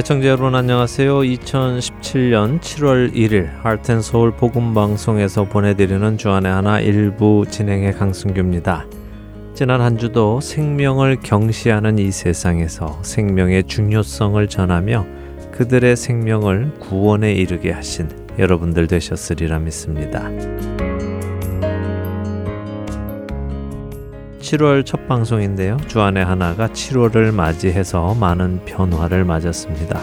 애청자 여러분 안녕하세요. 2017년 7월 1일 하트앤서울 복음방송에서 보내드리는 주안의 하나 일부 진행의 강승규입니다. 지난 한 주도 생명을 경시하는 이 세상에서 생명의 중요성을 전하며 그들의 생명을 구원에 이르게 하신 여러분들 되셨으리라 믿습니다. 7월 첫 방송인데요. 주안의 하나가 7월을 맞이해서 많은 변화를 맞았습니다.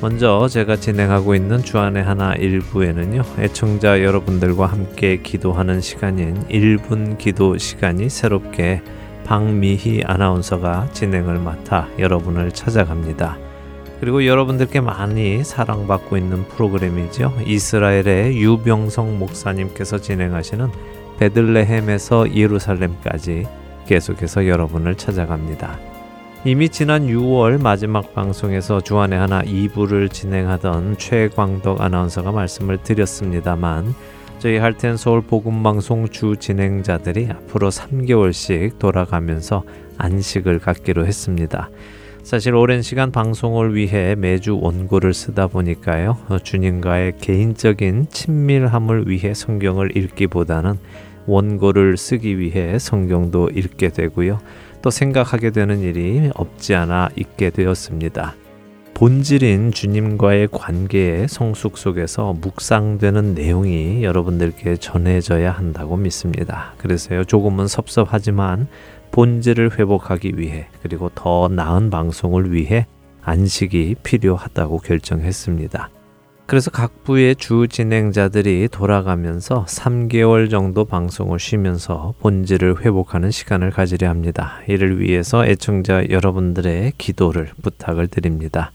먼저 제가 진행하고 있는 주안의 하나 1부에는요. 애청자 여러분들과 함께 기도하는 시간인 1분 기도 시간이 새롭게 박미희 아나운서가 진행을 맡아 여러분을 찾아갑니다. 그리고 여러분들께 많이 사랑받고 있는 프로그램이죠. 이스라엘의 유병성 목사님께서 진행하시는 베들레헴에서 예루살렘까지 계속해서 여러분을 찾아갑니다. 이미 지난 6월 마지막 방송에서 주안의 하나 2부를 진행하던 최광덕 아나운서가 말씀을 드렸습니다만 저희 할텐 서울 복음 방송 주 진행자들이 앞으로 3개월씩 돌아가면서 안식을 갖기로 했습니다. 사실 오랜 시간 방송을 위해 매주 원고를 쓰다 보니까요. 주님과의 개인적인 친밀함을 위해 성경을 읽기보다는 원고를 쓰기 위해 성경도 읽게 되고요. 또 생각하게 되는 일이 없지 않아 있게 되었습니다. 본질인 주님과의 관계의 성숙 속에서 묵상되는 내용이 여러분들께 전해져야 한다고 믿습니다. 그래서요, 조금은 섭섭하지만 본질을 회복하기 위해 그리고 더 나은 방송을 위해 안식이 필요하다고 결정했습니다. 그래서 각 부의 주 진행자들이 돌아가면서 3개월 정도 방송을 쉬면서 본질을 회복하는 시간을 가지려 합니다. 이를 위해서 애청자 여러분들의 기도를 부탁을 드립니다.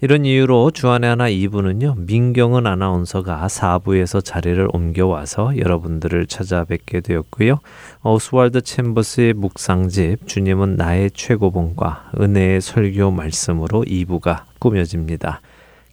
이런 이유로 주안의 하나 2부는요, 민경은 아나운서가 4부에서 자리를 옮겨와서 여러분들을 찾아뵙게 되었고요. 오스왈드 챔버스의 묵상집, 주님은 나의 최고봉과 은혜의 설교 말씀으로 2부가 꾸며집니다.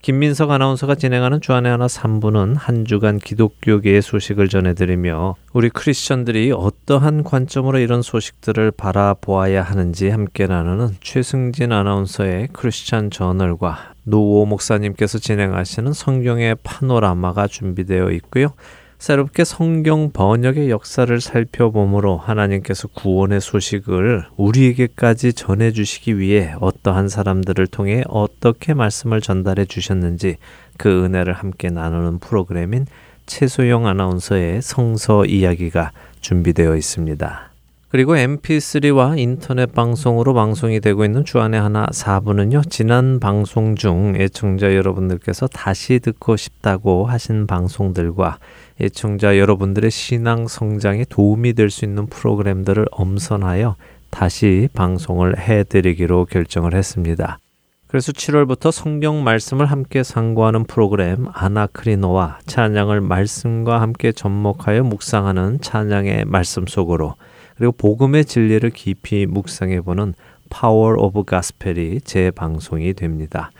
김민석 아나운서가 진행하는 주안의 하나 3부는 한 주간 기독교계의 소식을 전해드리며 우리 크리스천들이 어떠한 관점으로 이런 소식들을 바라보아야 하는지 함께 나누는 최승진 아나운서의 크리스천 저널과 노호 목사님께서 진행하시는 성경의 파노라마가 준비되어 있고요. 새롭게 성경 번역의 역사를 살펴보므로 하나님께서 구원의 소식을 우리에게까지 전해주시기 위해 어떠한 사람들을 통해 어떻게 말씀을 전달해 주셨는지 그 은혜를 함께 나누는 프로그램인 최소영 아나운서의 성서 이야기가 준비되어 있습니다. 그리고 mp3와 인터넷 방송으로 방송이 되고 있는 주안의 하나 4부는요. 지난 방송 중 애청자 여러분들께서 다시 듣고 싶다고 하신 방송들과 애청자 여러분들의 신앙 성장에 도움이 될 수 있는 프로그램들을 엄선하여 다시 방송을 해드리기로 결정을 했습니다. 그래서 7월부터 성경 말씀을 함께 상고하는 프로그램 아나크리노와 찬양을 말씀과 함께 접목하여 묵상하는 찬양의 말씀 속으로 그리고 복음의 진리를 깊이 묵상해 보는 Power of Gospel이 재방송이 됩니다.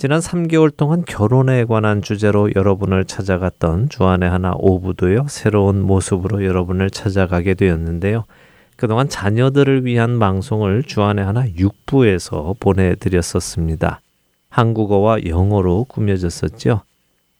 지난 3개월 동안 결혼에 관한 주제로 여러분을 찾아갔던 주안의 하나 오부도요, 새로운 모습으로 여러분을 찾아가게 되었는데요. 그동안 자녀들을 위한 방송을 주안의 하나 6부에서 보내드렸었습니다. 한국어와 영어로 꾸며졌었죠.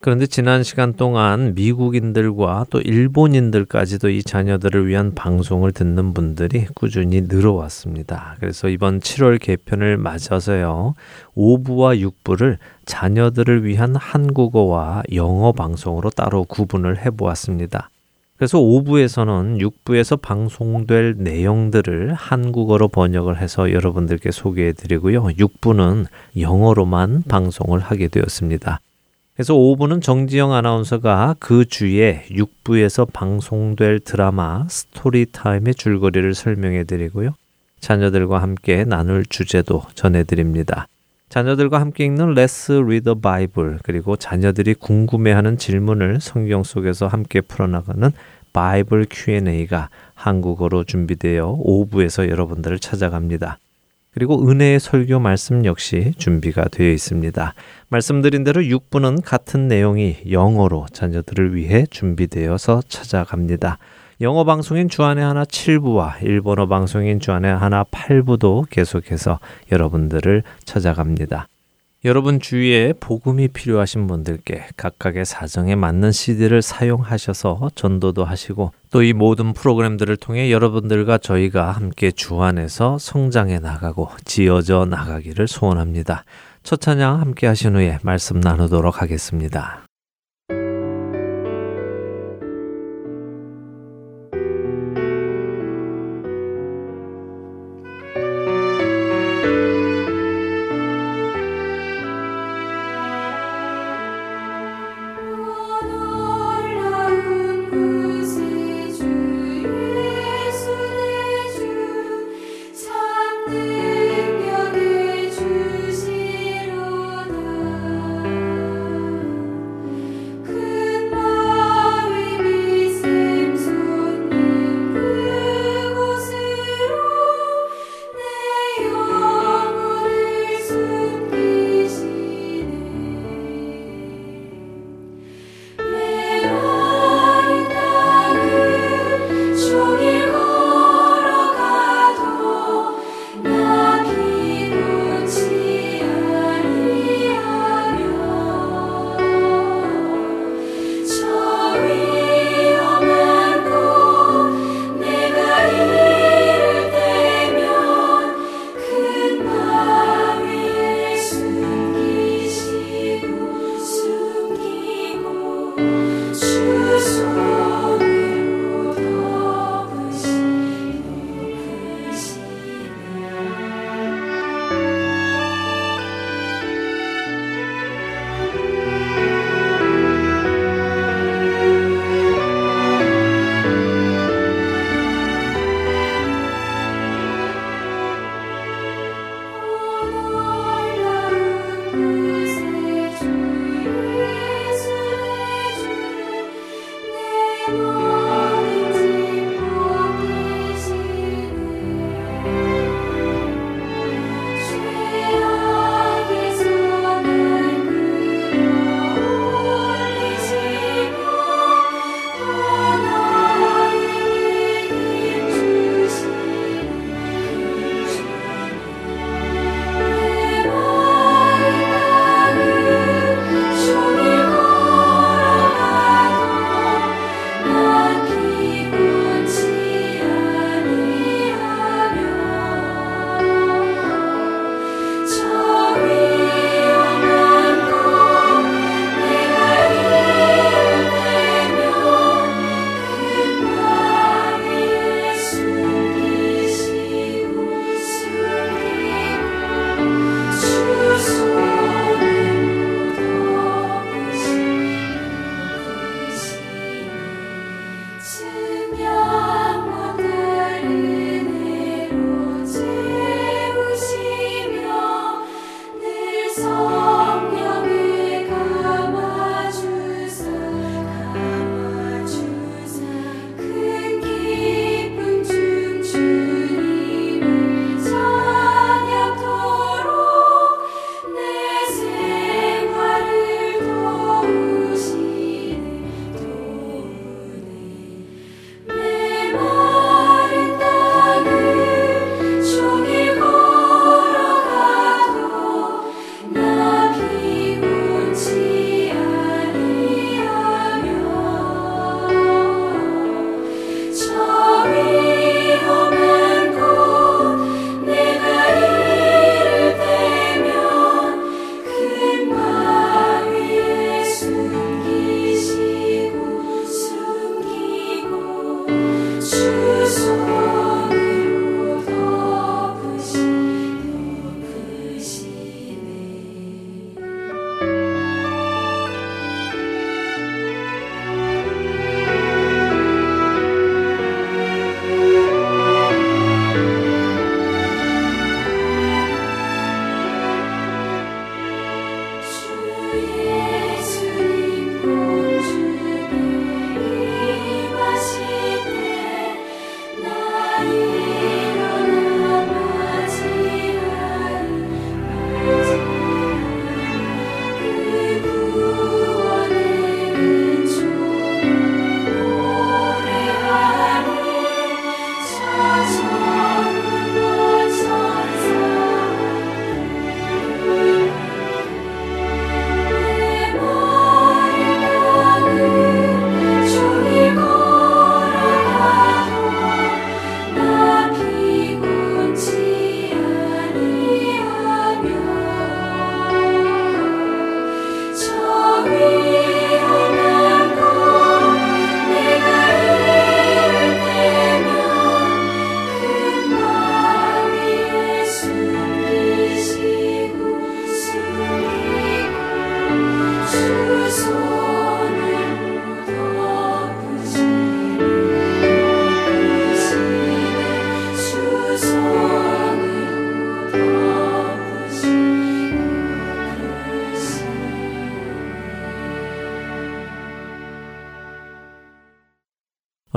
그런데 지난 시간 동안 미국인들과 또 일본인들까지도 이 자녀들을 위한 방송을 듣는 분들이 꾸준히 늘어왔습니다. 그래서 이번 7월 개편을 맞아서요. 5부와 6부를 자녀들을 위한 한국어와 영어 방송으로 따로 구분을 해 보았습니다. 그래서 5부에서는 6부에서 방송될 내용들을 한국어로 번역을 해서 여러분들께 소개해 드리고요. 6부는 영어로만 방송을 하게 되었습니다. 그래서 5부는 정지영 아나운서가 그 주에 6부에서 방송될 드라마 스토리타임의 줄거리를 설명해 드리고요. 자녀들과 함께 나눌 주제도 전해 드립니다. 자녀들과 함께 읽는 Let's Read the Bible 그리고 자녀들이 궁금해하는 질문을 성경 속에서 함께 풀어나가는 바이블 Q&A가 한국어로 준비되어 5부에서 여러분들을 찾아갑니다. 그리고 은혜의 설교 말씀 역시 준비가 되어 있습니다. 말씀드린 대로 6부는 같은 내용이 영어로 자녀들을 위해 준비되어서 찾아갑니다. 영어 방송인 주안의 하나 7부와 일본어 방송인 주안의 하나 8부도 계속해서 여러분들을 찾아갑니다. 여러분 주위에 복음이 필요하신 분들께 각각의 사정에 맞는 CD를 사용하셔서 전도도 하시고 또 이 모든 프로그램들을 통해 여러분들과 저희가 함께 주 안에서 성장해 나가고 지어져 나가기를 소원합니다. 첫 찬양 함께 하신 후에 말씀 나누도록 하겠습니다.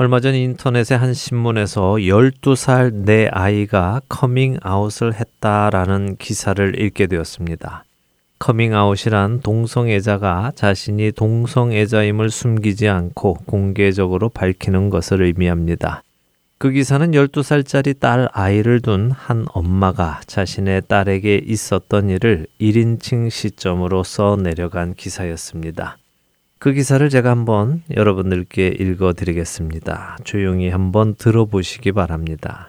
얼마 전 인터넷의 한 신문에서 12살 내 아이가 커밍아웃을 했다라는 기사를 읽게 되었습니다. 커밍아웃이란 동성애자가 자신이 동성애자임을 숨기지 않고 공개적으로 밝히는 것을 의미합니다. 그 기사는 12살짜리 딸 아이를 둔 한 엄마가 자신의 딸에게 있었던 일을 1인칭 시점으로 써 내려간 기사였습니다. 그 기사를 제가 한번 여러분들께 읽어 드리겠습니다. 조용히 한번 들어보시기 바랍니다.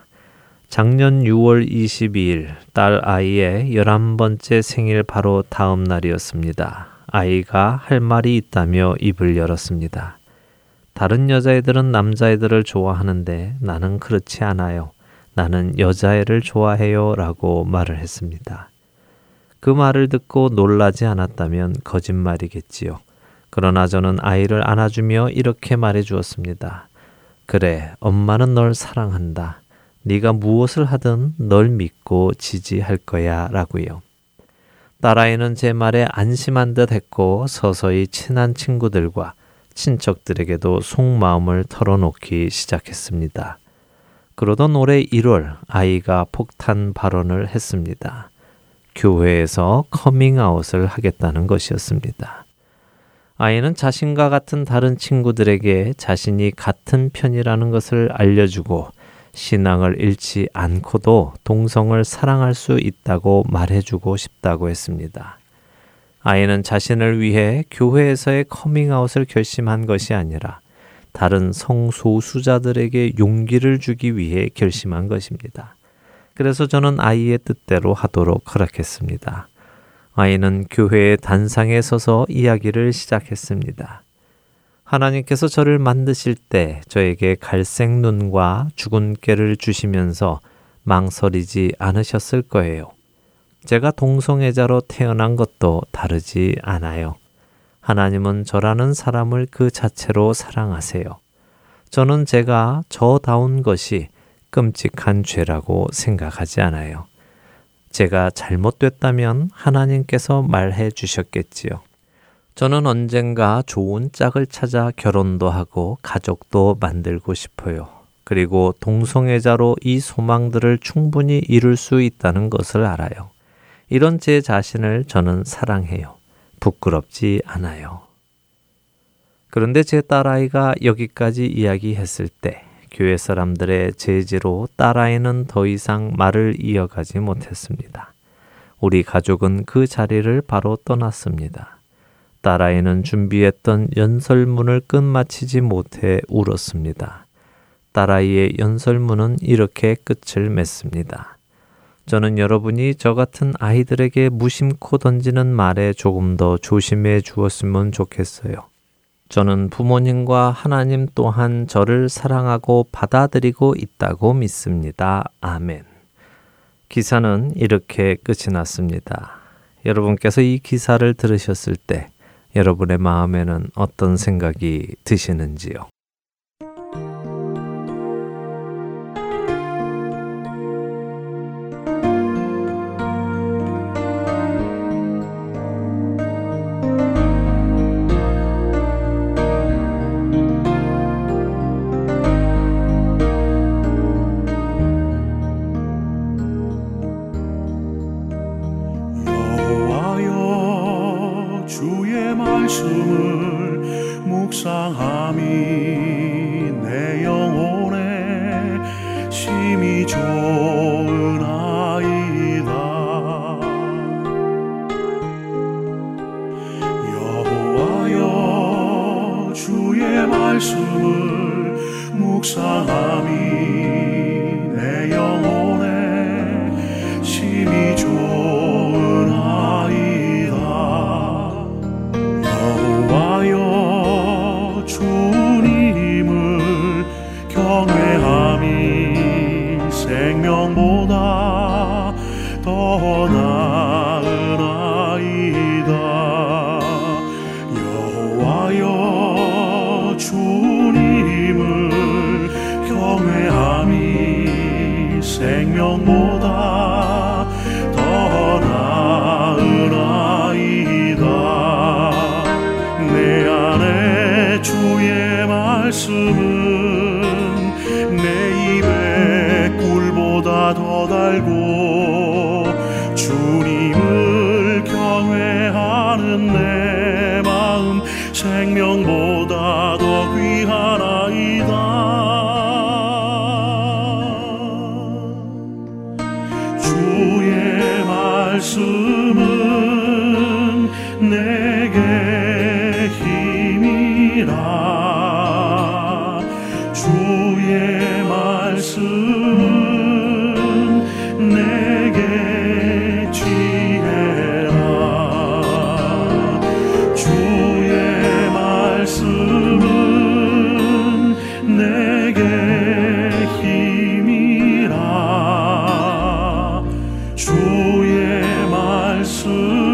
작년 6월 22일 딸 아이의 11번째 생일 바로 다음 날이었습니다. 아이가 할 말이 있다며 입을 열었습니다. 다른 여자애들은 남자애들을 좋아하는데 나는 그렇지 않아요. 나는 여자애를 좋아해요. 라고 말을 했습니다. 그 말을 듣고 놀라지 않았다면 거짓말이겠지요. 그러나 저는 아이를 안아주며 이렇게 말해 주었습니다. 그래, 엄마는 널 사랑한다. 네가 무엇을 하든 널 믿고 지지할 거야 라고요. 딸아이는 제 말에 안심한 듯 했고 서서히 친한 친구들과 친척들에게도 속마음을 털어놓기 시작했습니다. 그러던 올해 1월 아이가 폭탄 발언을 했습니다. 교회에서 커밍아웃을 하겠다는 것이었습니다. 아이는 자신과 같은 다른 친구들에게 자신이 같은 편이라는 것을 알려주고 신앙을 잃지 않고도 동성을 사랑할 수 있다고 말해주고 싶다고 했습니다. 아이는 자신을 위해 교회에서의 커밍아웃을 결심한 것이 아니라 다른 성소수자들에게 용기를 주기 위해 결심한 것입니다. 그래서 저는 아이의 뜻대로 하도록 허락했습니다. 아이는 교회의 단상에 서서 이야기를 시작했습니다. 하나님께서 저를 만드실 때 저에게 갈색 눈과 죽은 깨를 주시면서 망설이지 않으셨을 거예요. 제가 동성애자로 태어난 것도 다르지 않아요. 하나님은 저라는 사람을 그 자체로 사랑하세요. 저는 제가 저다운 것이 끔찍한 죄라고 생각하지 않아요. 제가 잘못됐다면 하나님께서 말해 주셨겠지요. 저는 언젠가 좋은 짝을 찾아 결혼도 하고 가족도 만들고 싶어요. 그리고 동성애자로 이 소망들을 충분히 이룰 수 있다는 것을 알아요. 이런 제 자신을 저는 사랑해요. 부끄럽지 않아요. 그런데 제 딸아이가 여기까지 이야기했을 때 교회 사람들의 제지로 딸아이는 더 이상 말을 이어가지 못했습니다. 우리 가족은 그 자리를 바로 떠났습니다. 딸아이는 준비했던 연설문을 끝마치지 못해 울었습니다. 딸아이의 연설문은 이렇게 끝을 맺습니다. 저는 여러분이 저 같은 아이들에게 무심코 던지는 말에 조금 더 조심해 주었으면 좋겠어요. 저는 부모님과 하나님 또한 저를 사랑하고 받아들이고 있다고 믿습니다. 아멘. 기사는 이렇게 끝이 났습니다. 여러분께서 이 기사를 들으셨을 때 여러분의 마음에는 어떤 생각이 드시는지요? 말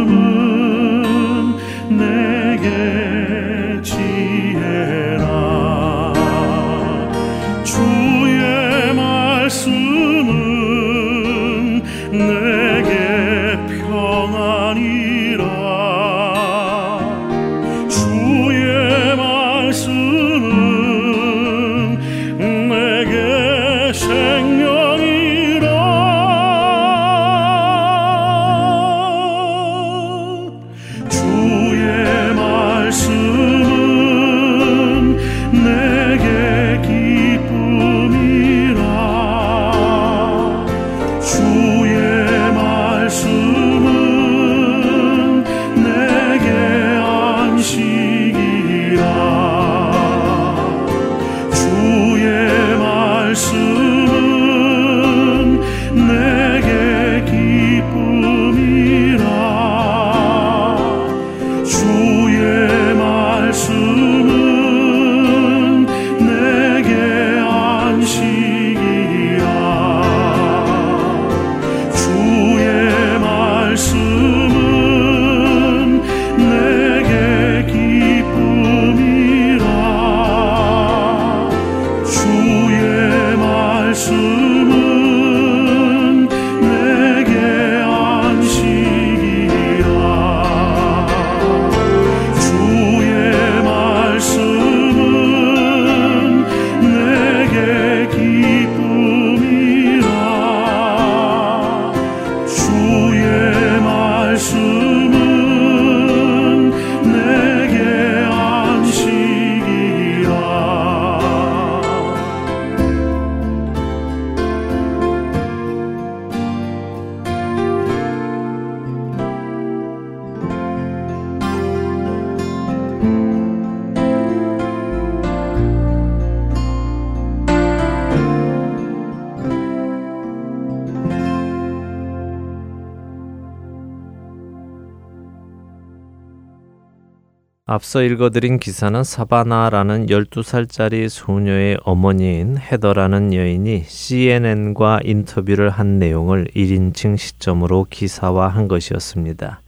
앞서 읽어드린 기사는 사바나라는 12살짜리 소녀의 어머니인 헤더라는 여인이 CNN과 인터뷰를 한 내용을 1인칭 시점으로 기사화한 것이었습니다.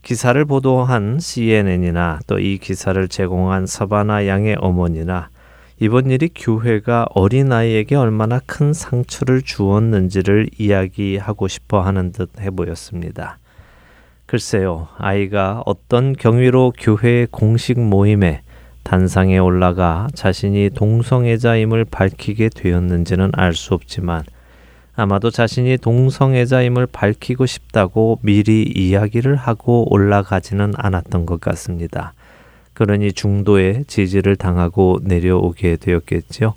기사를 보도한 CNN이나 또 이 기사를 제공한 사바나 양의 어머니나 이번 일이 교회가 어린아이에게 얼마나 큰 상처를 주었는지를 이야기하고 싶어 하는 듯 해 보였습니다. 글쎄요, 아이가 어떤 경위로 교회의 공식 모임에 단상에 올라가 자신이 동성애자임을 밝히게 되었는지는 알 수 없지만 아마도 자신이 동성애자임을 밝히고 싶다고 미리 이야기를 하고 올라가지는 않았던 것 같습니다. 그러니 중도에 지지를 당하고 내려오게 되었겠죠.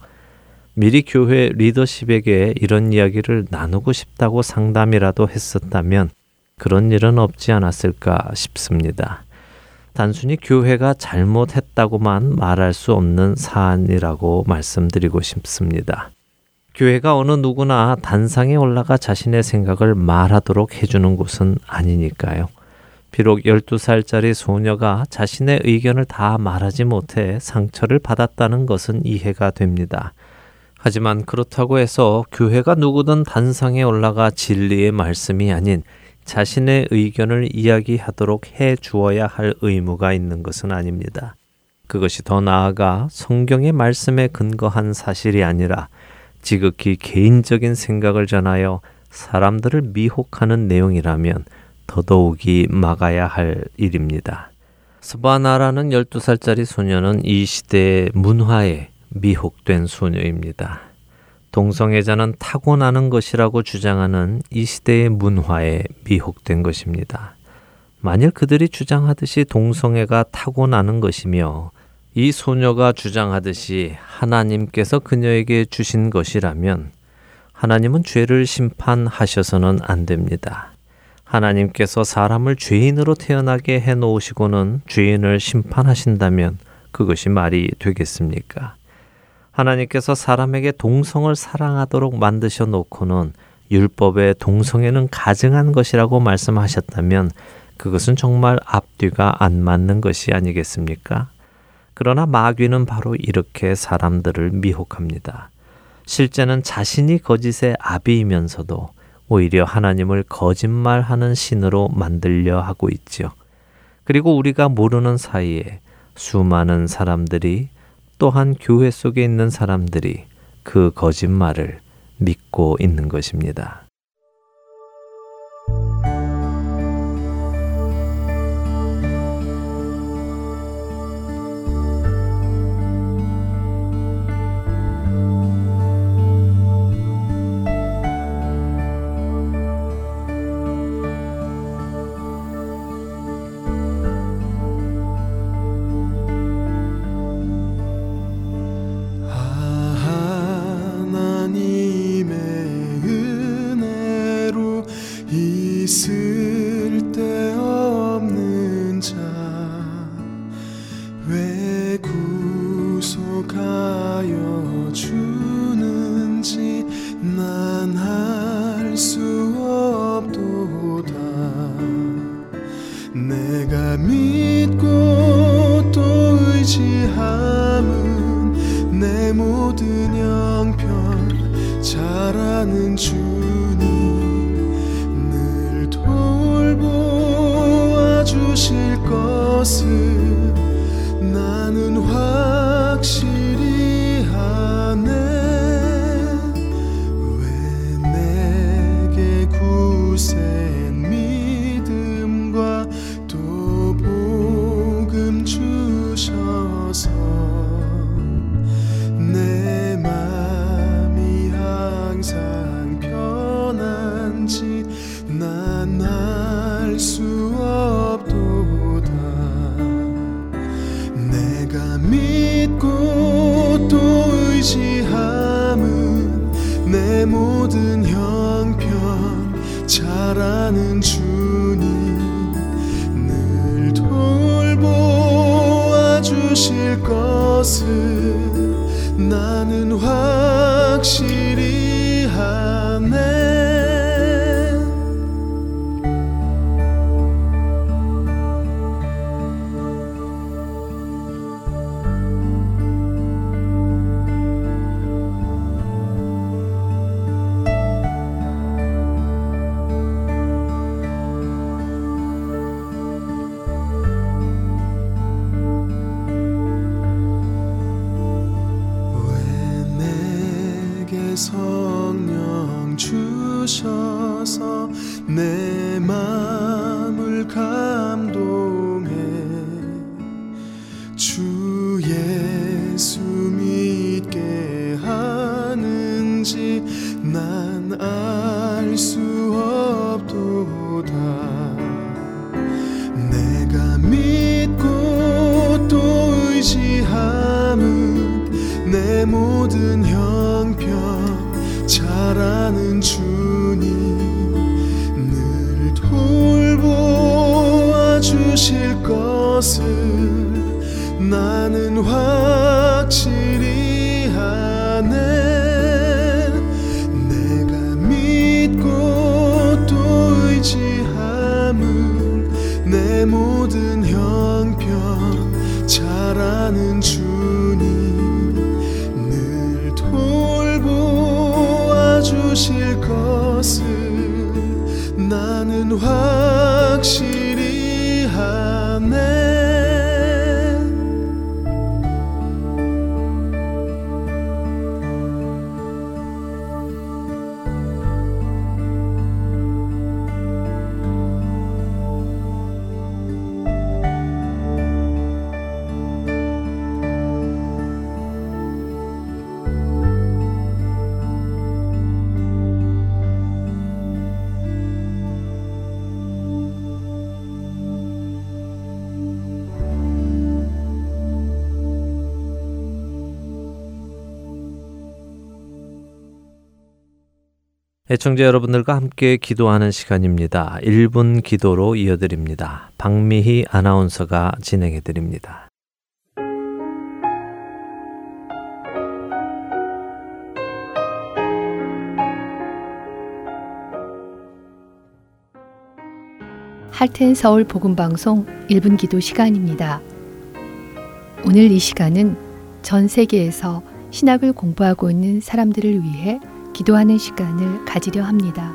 미리 교회 리더십에게 이런 이야기를 나누고 싶다고 상담이라도 했었다면 그런 일은 없지 않았을까 싶습니다. 단순히 교회가 잘못했다고만 말할 수 없는 사안이라고 말씀드리고 싶습니다. 교회가 어느 누구나 단상에 올라가 자신의 생각을 말하도록 해주는 곳은 아니니까요. 비록 12살짜리 소녀가 자신의 의견을 다 말하지 못해 상처를 받았다는 것은 이해가 됩니다. 하지만 그렇다고 해서 교회가 누구든 단상에 올라가 진리의 말씀이 아닌 자신의 의견을 이야기하도록 해 주어야 할 의무가 있는 것은 아닙니다. 그것이 더 나아가 성경의 말씀에 근거한 사실이 아니라 지극히 개인적인 생각을 전하여 사람들을 미혹하는 내용이라면 더더욱이 막아야 할 일입니다. 스바나라는 12살짜리 소녀는 이 시대의 문화에 미혹된 소녀입니다. 동성애자는 타고나는 것이라고 주장하는 이 시대의 문화에 미혹된 것입니다. 만일 그들이 주장하듯이 동성애가 타고나는 것이며 이 소녀가 주장하듯이 하나님께서 그녀에게 주신 것이라면 하나님은 죄를 심판하셔서는 안 됩니다. 하나님께서 사람을 죄인으로 태어나게 해 놓으시고는 죄인을 심판하신다면 그것이 말이 되겠습니까? 하나님께서 사람에게 동성을 사랑하도록 만드셔 놓고는 율법에 동성애는 가증한 것이라고 말씀하셨다면 그것은 정말 앞뒤가 안 맞는 것이 아니겠습니까? 그러나 마귀는 바로 이렇게 사람들을 미혹합니다. 실제는 자신이 거짓의 아비이면서도 오히려 하나님을 거짓말하는 신으로 만들려 하고 있지요. 그리고 우리가 모르는 사이에 수많은 사람들이 또한 교회 속에 있는 사람들이 그 거짓말을 믿고 있는 것입니다. 애청자 여러분들과 함께 기도하는 시간입니다. 1분 기도로 이어드립니다. 박미희 아나운서가 진행해 드립니다. 할텐 서울 복음 방송 1분 기도 시간입니다. 오늘 이 시간은 전 세계에서 신학을 공부하고 있는 사람들을 위해 기도하는 시간을 가지려 합니다.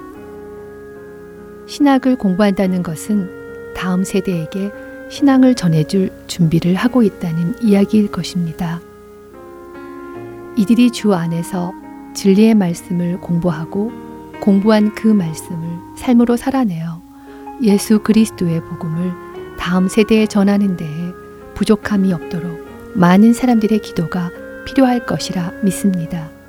신학을 공부한다는 것은 다음 세대에게 신앙을 전해줄 준비를 하고 있다는 이야기일 것입니다. 이들이 주 안에서 진리의 말씀을 공부하고 공부한 그 말씀을 삶으로 살아내어 예수 그리스도의 복음을 다음 세대에 전하는 데에 부족함이 없도록 많은 사람들의 기도가 필요할 것이라 믿습니다.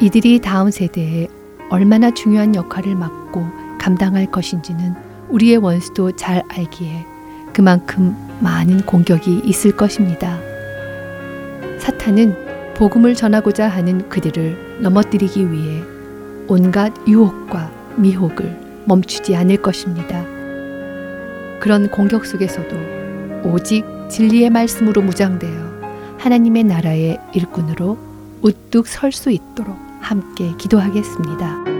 이들이 다음 세대에 얼마나 중요한 역할을 맡고 감당할 것인지는 우리의 원수도 잘 알기에 그만큼 많은 공격이 있을 것입니다. 사탄은 복음을 전하고자 하는 그들을 넘어뜨리기 위해 온갖 유혹과 미혹을 멈추지 않을 것입니다. 그런 공격 속에서도 오직 진리의 말씀으로 무장되어 하나님의 나라의 일꾼으로 우뚝 설 수 있도록 함께 기도하겠습니다.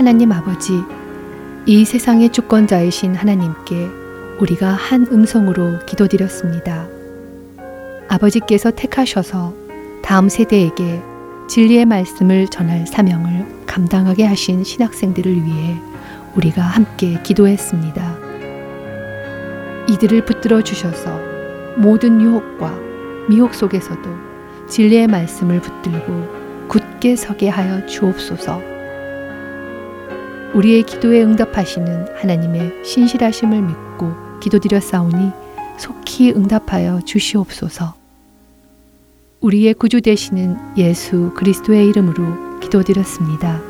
하나님 아버지, 이 세상의 주권자이신 하나님께 우리가 한 음성으로 기도드렸습니다. 아버지께서 택하셔서 다음 세대에게 진리의 말씀을 전할 사명을 감당하게 하신 신학생들을 위해 우리가 함께 기도했습니다. 이들을 붙들어 주셔서 모든 유혹과 미혹 속에서도 진리의 말씀을 붙들고 굳게 서게 하여 주옵소서. 우리의 기도에 응답하시는 하나님의 신실하심을 믿고 기도드렸사오니 속히 응답하여 주시옵소서. 우리의 구주 되시는 예수 그리스도의 이름으로 기도드렸습니다.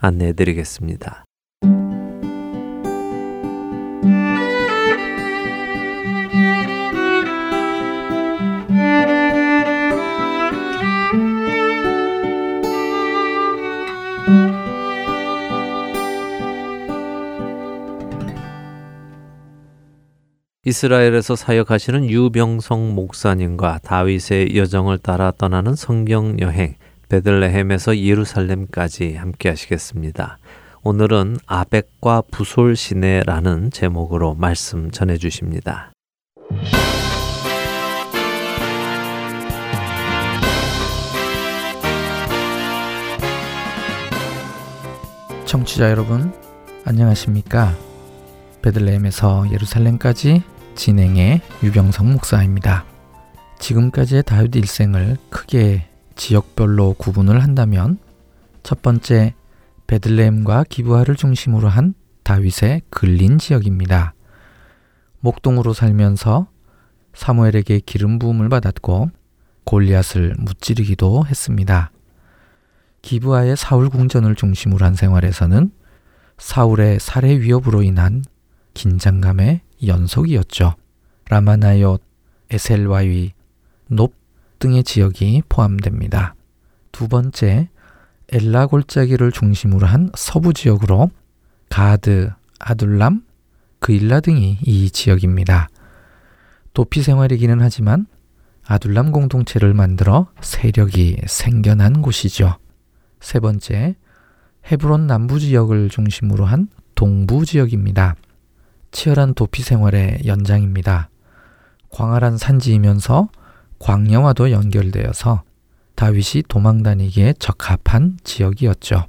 안내해 드리겠습니다. 이스라엘에서 사역하시는 유병성 목사님과 다윗의 여정을 따라 떠나는 성경 여행 베들레헴에서 예루살렘까지 함께 하시겠습니다. 오늘은 아벡과 부솔 시내라는 제목으로 말씀 전해 주십니다. 청취자 여러분, 안녕하십니까? 베들레헴에서 예루살렘까지 진행의 유병성 목사입니다. 지금까지의 다윗 일생을 크게 지역별로 구분을 한다면 첫 번째 베들레헴과 기브아를 중심으로 한 다윗의 근린 지역입니다. 목동으로 살면서 사무엘에게 기름 부음을 받았고 골리앗을 무찌르기도 했습니다. 기브아의 사울 궁전을 중심으로 한 생활에서는 사울의 살해 위협으로 인한 긴장감의 연속이었죠. 라마나옳, 에셀와위, 높 등의 지역이 포함됩니다. 두 번째, 엘라 골짜기를 중심으로 한 서부 지역으로 가드, 아둘람, 그일라 등이 이 지역입니다. 도피 생활이기는 하지만 아둘람 공동체를 만들어 세력이 생겨난 곳이죠. 세 번째, 헤브론 남부 지역을 중심으로 한 동부 지역입니다. 치열한 도피 생활의 연장입니다. 광활한 산지이면서 광야와도 연결되어서 다윗이 도망다니기에 적합한 지역이었죠.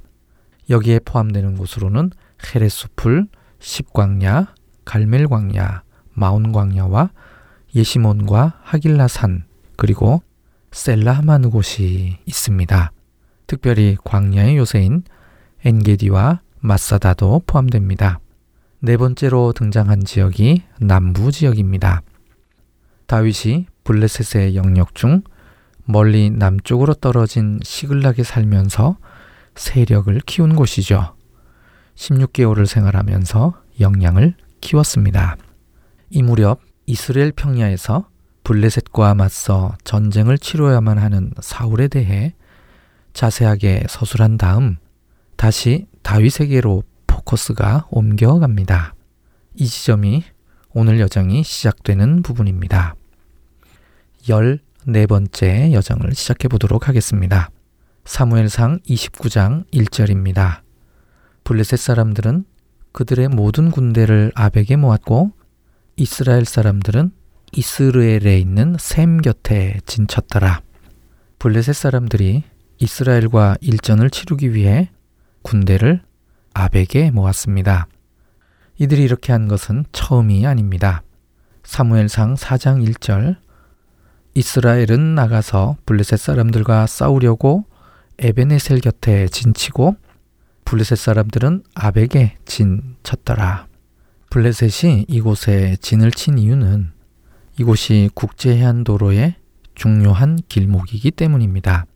여기에 포함되는 곳으로는 헤레수풀, 십광야, 갈멜광야, 마온광야와 예시몬과 하길라산 그리고 셀라하마느 곳이 있습니다. 특별히 광야의 요새인 엔게디와 마사다도 포함됩니다. 네 번째로 등장한 지역이 남부 지역입니다. 다윗이 블레셋의 영역 중 멀리 남쪽으로 떨어진 시글락에 살면서 세력을 키운 곳이죠. 16개월을 생활하면서 역량을 키웠습니다. 이 무렵 이스라엘 평야에서 블레셋과 맞서 전쟁을 치러야만 하는 사울에 대해 자세하게 서술한 다음 다시 다윗에게로 포커스가 옮겨갑니다. 이 지점이 오늘 여정이 시작되는 부분입니다. 14번째 여정을 시작해 보도록 하겠습니다. 사무엘상 29장 1절입니다. 블레셋 사람들은 그들의 모든 군대를 아벡에 모았고 이스라엘 사람들은 이스르엘에 있는 샘 곁에 진쳤더라. 블레셋 사람들이 이스라엘과 일전을 치르기 위해 군대를 아벡에 모았습니다. 이들이 이렇게 한 것은 처음이 아닙니다. 사무엘상 4장 1절 이스라엘은 나가서 블레셋 사람들과 싸우려고 에베네셀 곁에 진치고 블레셋 사람들은 아벡에 진쳤더라. 블레셋이 이곳에 진을 친 이유는 이곳이 국제해안도로의 중요한 길목이기 때문입니다.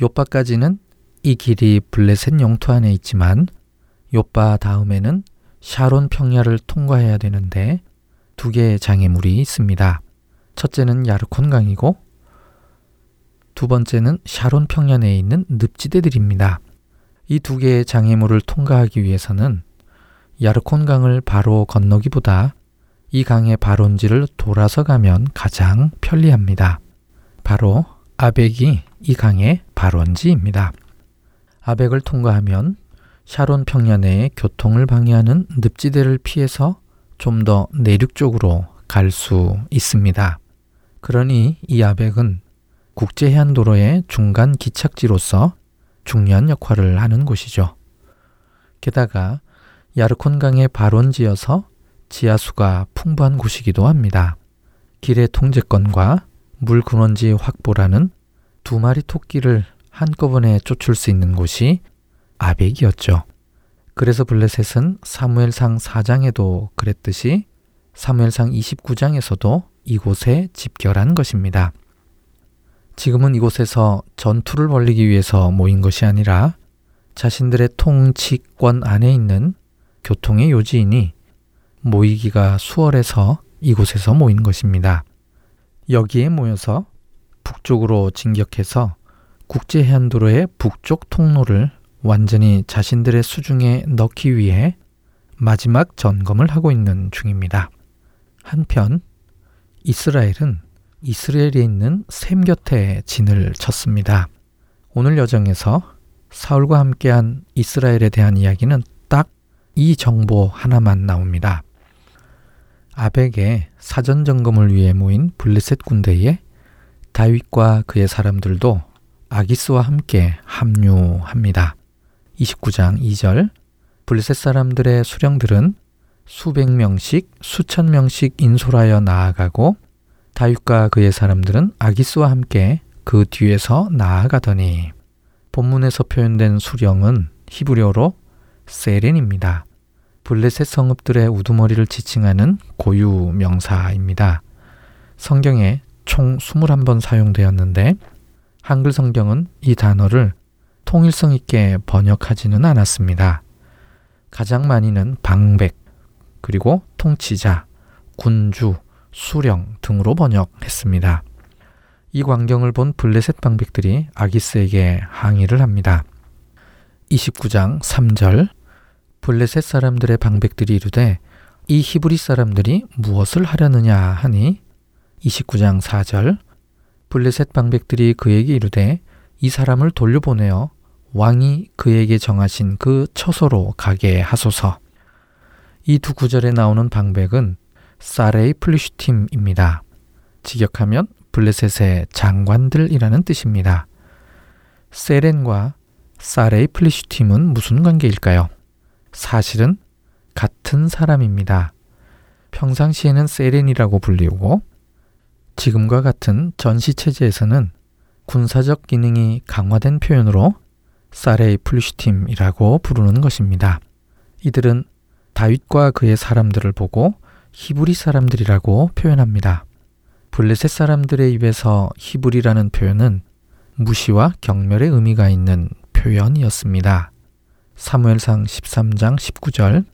요바까지는 이 길이 블레셋 영토 안에 있지만 요바 다음에는 샤론 평야를 통과해야 되는데 두 개의 장애물이 있습니다. 첫째는 야르콘 강이고 두 번째는 샤론 평야 내에 있는 늪지대들입니다. 이 두 개의 장애물을 통과하기 위해서는 야르콘 강을 바로 건너기보다 이 강의 발원지를 돌아서 가면 가장 편리합니다. 바로 아벡이 이 강의 발원지입니다. 아벡을 통과하면 샤론 평야 내의 교통을 방해하는 늪지대를 피해서 좀 더 내륙 쪽으로 갈 수 있습니다. 그러니 이 아벡은 국제해안도로의 중간 기착지로서 중요한 역할을 하는 곳이죠. 게다가 야르콘강의 발원지여서 지하수가 풍부한 곳이기도 합니다. 길의 통제권과 물 근원지 확보라는 두 마리 토끼를 한꺼번에 쫓을 수 있는 곳이 아벡이었죠. 그래서 블레셋은 사무엘상 4장에도 그랬듯이 사무엘상 29장에서도 이곳에 집결한 것입니다. 지금은 이곳에서 전투를 벌리기 위해서 모인 것이 아니라 자신들의 통치권 안에 있는 교통의 요지이니 모이기가 수월해서 이곳에서 모인 것입니다. 여기에 모여서 북쪽으로 진격해서 국제해안도로의 북쪽 통로를 완전히 자신들의 수중에 넣기 위해 마지막 점검을 하고 있는 중입니다. 한편 이스라엘은 이스라엘에 있는 샘 곁에 진을 쳤습니다. 오늘 여정에서 사울과 함께한 이스라엘에 대한 이야기는 딱 이 정보 하나만 나옵니다. 아벡의 사전 점검을 위해 모인 블레셋 군대에 다윗과 그의 사람들도 아기스와 함께 합류합니다. 29장 2절 블레셋 사람들의 수령들은 수백 명씩 수천 명씩 인솔하여 나아가고 다윗과 그의 사람들은 아기스와 함께 그 뒤에서 나아가더니 본문에서 표현된 수령은 히브리어로 세렌입니다. 블레셋 성읍들의 우두머리를 지칭하는 고유 명사입니다. 성경에 총 21번 사용되었는데 한글 성경은 이 단어를 통일성 있게 번역하지는 않았습니다. 가장 많이는 방백, 그리고 통치자, 군주, 수령 등으로 번역했습니다. 이 광경을 본 블레셋 방백들이 아기스에게 항의를 합니다. 29장 3절 블레셋 사람들의 방백들이 이르되 이 히브리 사람들이 무엇을 하려느냐 하니 29장 4절 블레셋 방백들이 그에게 이르되 이 사람을 돌려보내어 왕이 그에게 정하신 그 처소로 가게 하소서. 이 두 구절에 나오는 방백은 사레이 플리슈팀입니다. 직역하면 블레셋의 장관들이라는 뜻입니다. 세렌과 사레이 플리슈팀은 무슨 관계일까요? 사실은 같은 사람입니다. 평상시에는 세렌이라고 불리우고 지금과 같은 전시체제에서는 군사적 기능이 강화된 표현으로 사레이 플리슈팀이라고 부르는 것입니다. 이들은 다윗과 그의 사람들을 보고 히브리 사람들이라고 표현합니다. 블레셋 사람들의 입에서 히브리라는 표현은 무시와 경멸의 의미가 있는 표현이었습니다. 사무엘상 13장 19절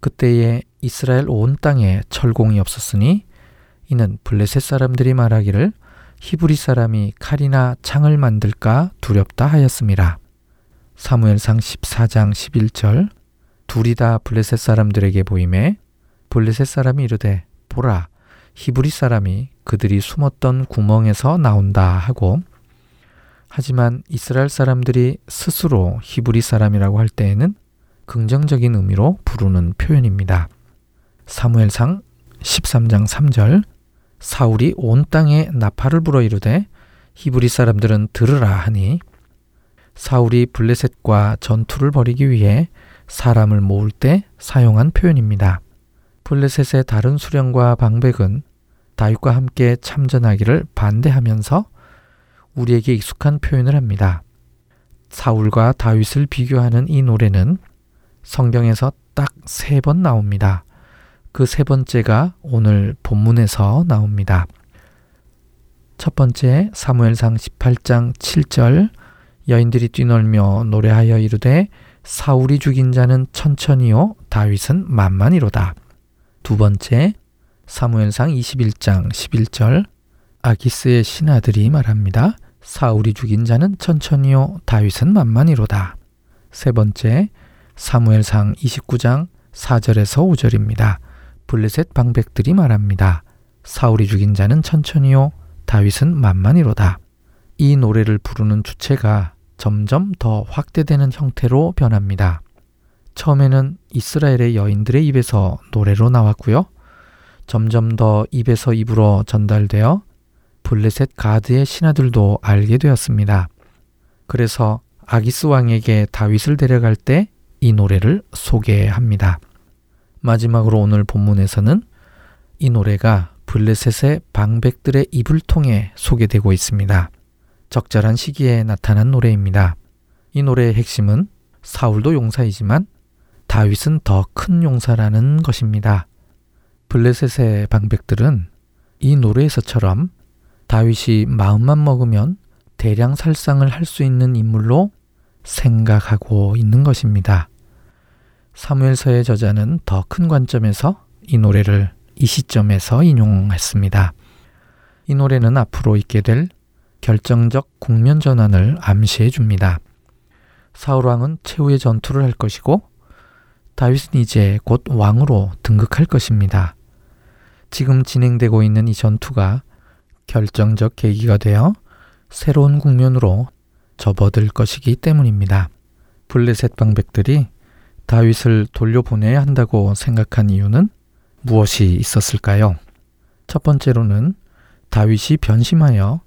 그때에 이스라엘 온 땅에 철공이 없었으니 이는 블레셋 사람들이 말하기를 히브리 사람이 칼이나 창을 만들까 두렵다 하였습니다. 사무엘상 14장 11절 둘이 다 블레셋 사람들에게 보임에 블레셋 사람이 이르되 보라 히브리 사람이 그들이 숨었던 구멍에서 나온다 하고 하지만 이스라엘 사람들이 스스로 히브리 사람이라고 할 때에는 긍정적인 의미로 부르는 표현입니다. 사무엘상 13장 3절 사울이 온 땅에 나팔을 불어 이르되 히브리 사람들은 들으라 하니 사울이 블레셋과 전투를 벌이기 위해 사람을 모을 때 사용한 표현입니다. 블레셋의 다른 수령과 방백은 다윗과 함께 참전하기를 반대하면서 우리에게 익숙한 표현을 합니다. 사울과 다윗을 비교하는 이 노래는 성경에서 딱 세 번 나옵니다. 그 세 번째가 오늘 본문에서 나옵니다. 첫 번째 사무엘상 18장 7절 여인들이 뛰놀며 노래하여 이르되 사울이 죽인 자는 천천히요 다윗은 만만이로다. 두 번째 사무엘상 21장 11절 아기스의 신하들이 말합니다. 사울이 죽인 자는 천천히요 다윗은 만만이로다. 세 번째 사무엘상 29장 4절에서 5절입니다. 블레셋 방백들이 말합니다. 사울이 죽인 자는 천천히요 다윗은 만만이로다. 이 노래를 부르는 주체가 점점 더 확대되는 형태로 변합니다. 처음에는 이스라엘의 여인들의 입에서 노래로 나왔고요. 점점 더 입에서 입으로 전달되어 블레셋 가드의 신하들도 알게 되었습니다. 그래서 아기스 왕에게 다윗을 데려갈 때 이 노래를 소개합니다. 마지막으로 오늘 본문에서는 이 노래가 블레셋의 방백들의 입을 통해 소개되고 있습니다. 적절한 시기에 나타난 노래입니다. 이 노래의 핵심은 사울도 용사이지만 다윗은 더 큰 용사라는 것입니다. 블레셋의 방백들은 이 노래에서처럼 다윗이 마음만 먹으면 대량 살상을 할 수 있는 인물로 생각하고 있는 것입니다. 사무엘서의 저자는 더 큰 관점에서 이 노래를 이 시점에서 인용했습니다. 이 노래는 앞으로 있게 될 결정적 국면 전환을 암시해 줍니다. 사울 왕은 최후의 전투를 할 것이고 다윗은 이제 곧 왕으로 등극할 것입니다. 지금 진행되고 있는 이 전투가 결정적 계기가 되어 새로운 국면으로 접어들 것이기 때문입니다. 블레셋 방백들이 다윗을 돌려보내야 한다고 생각한 이유는 무엇이 있었을까요? 첫 번째로는 다윗이 변심하여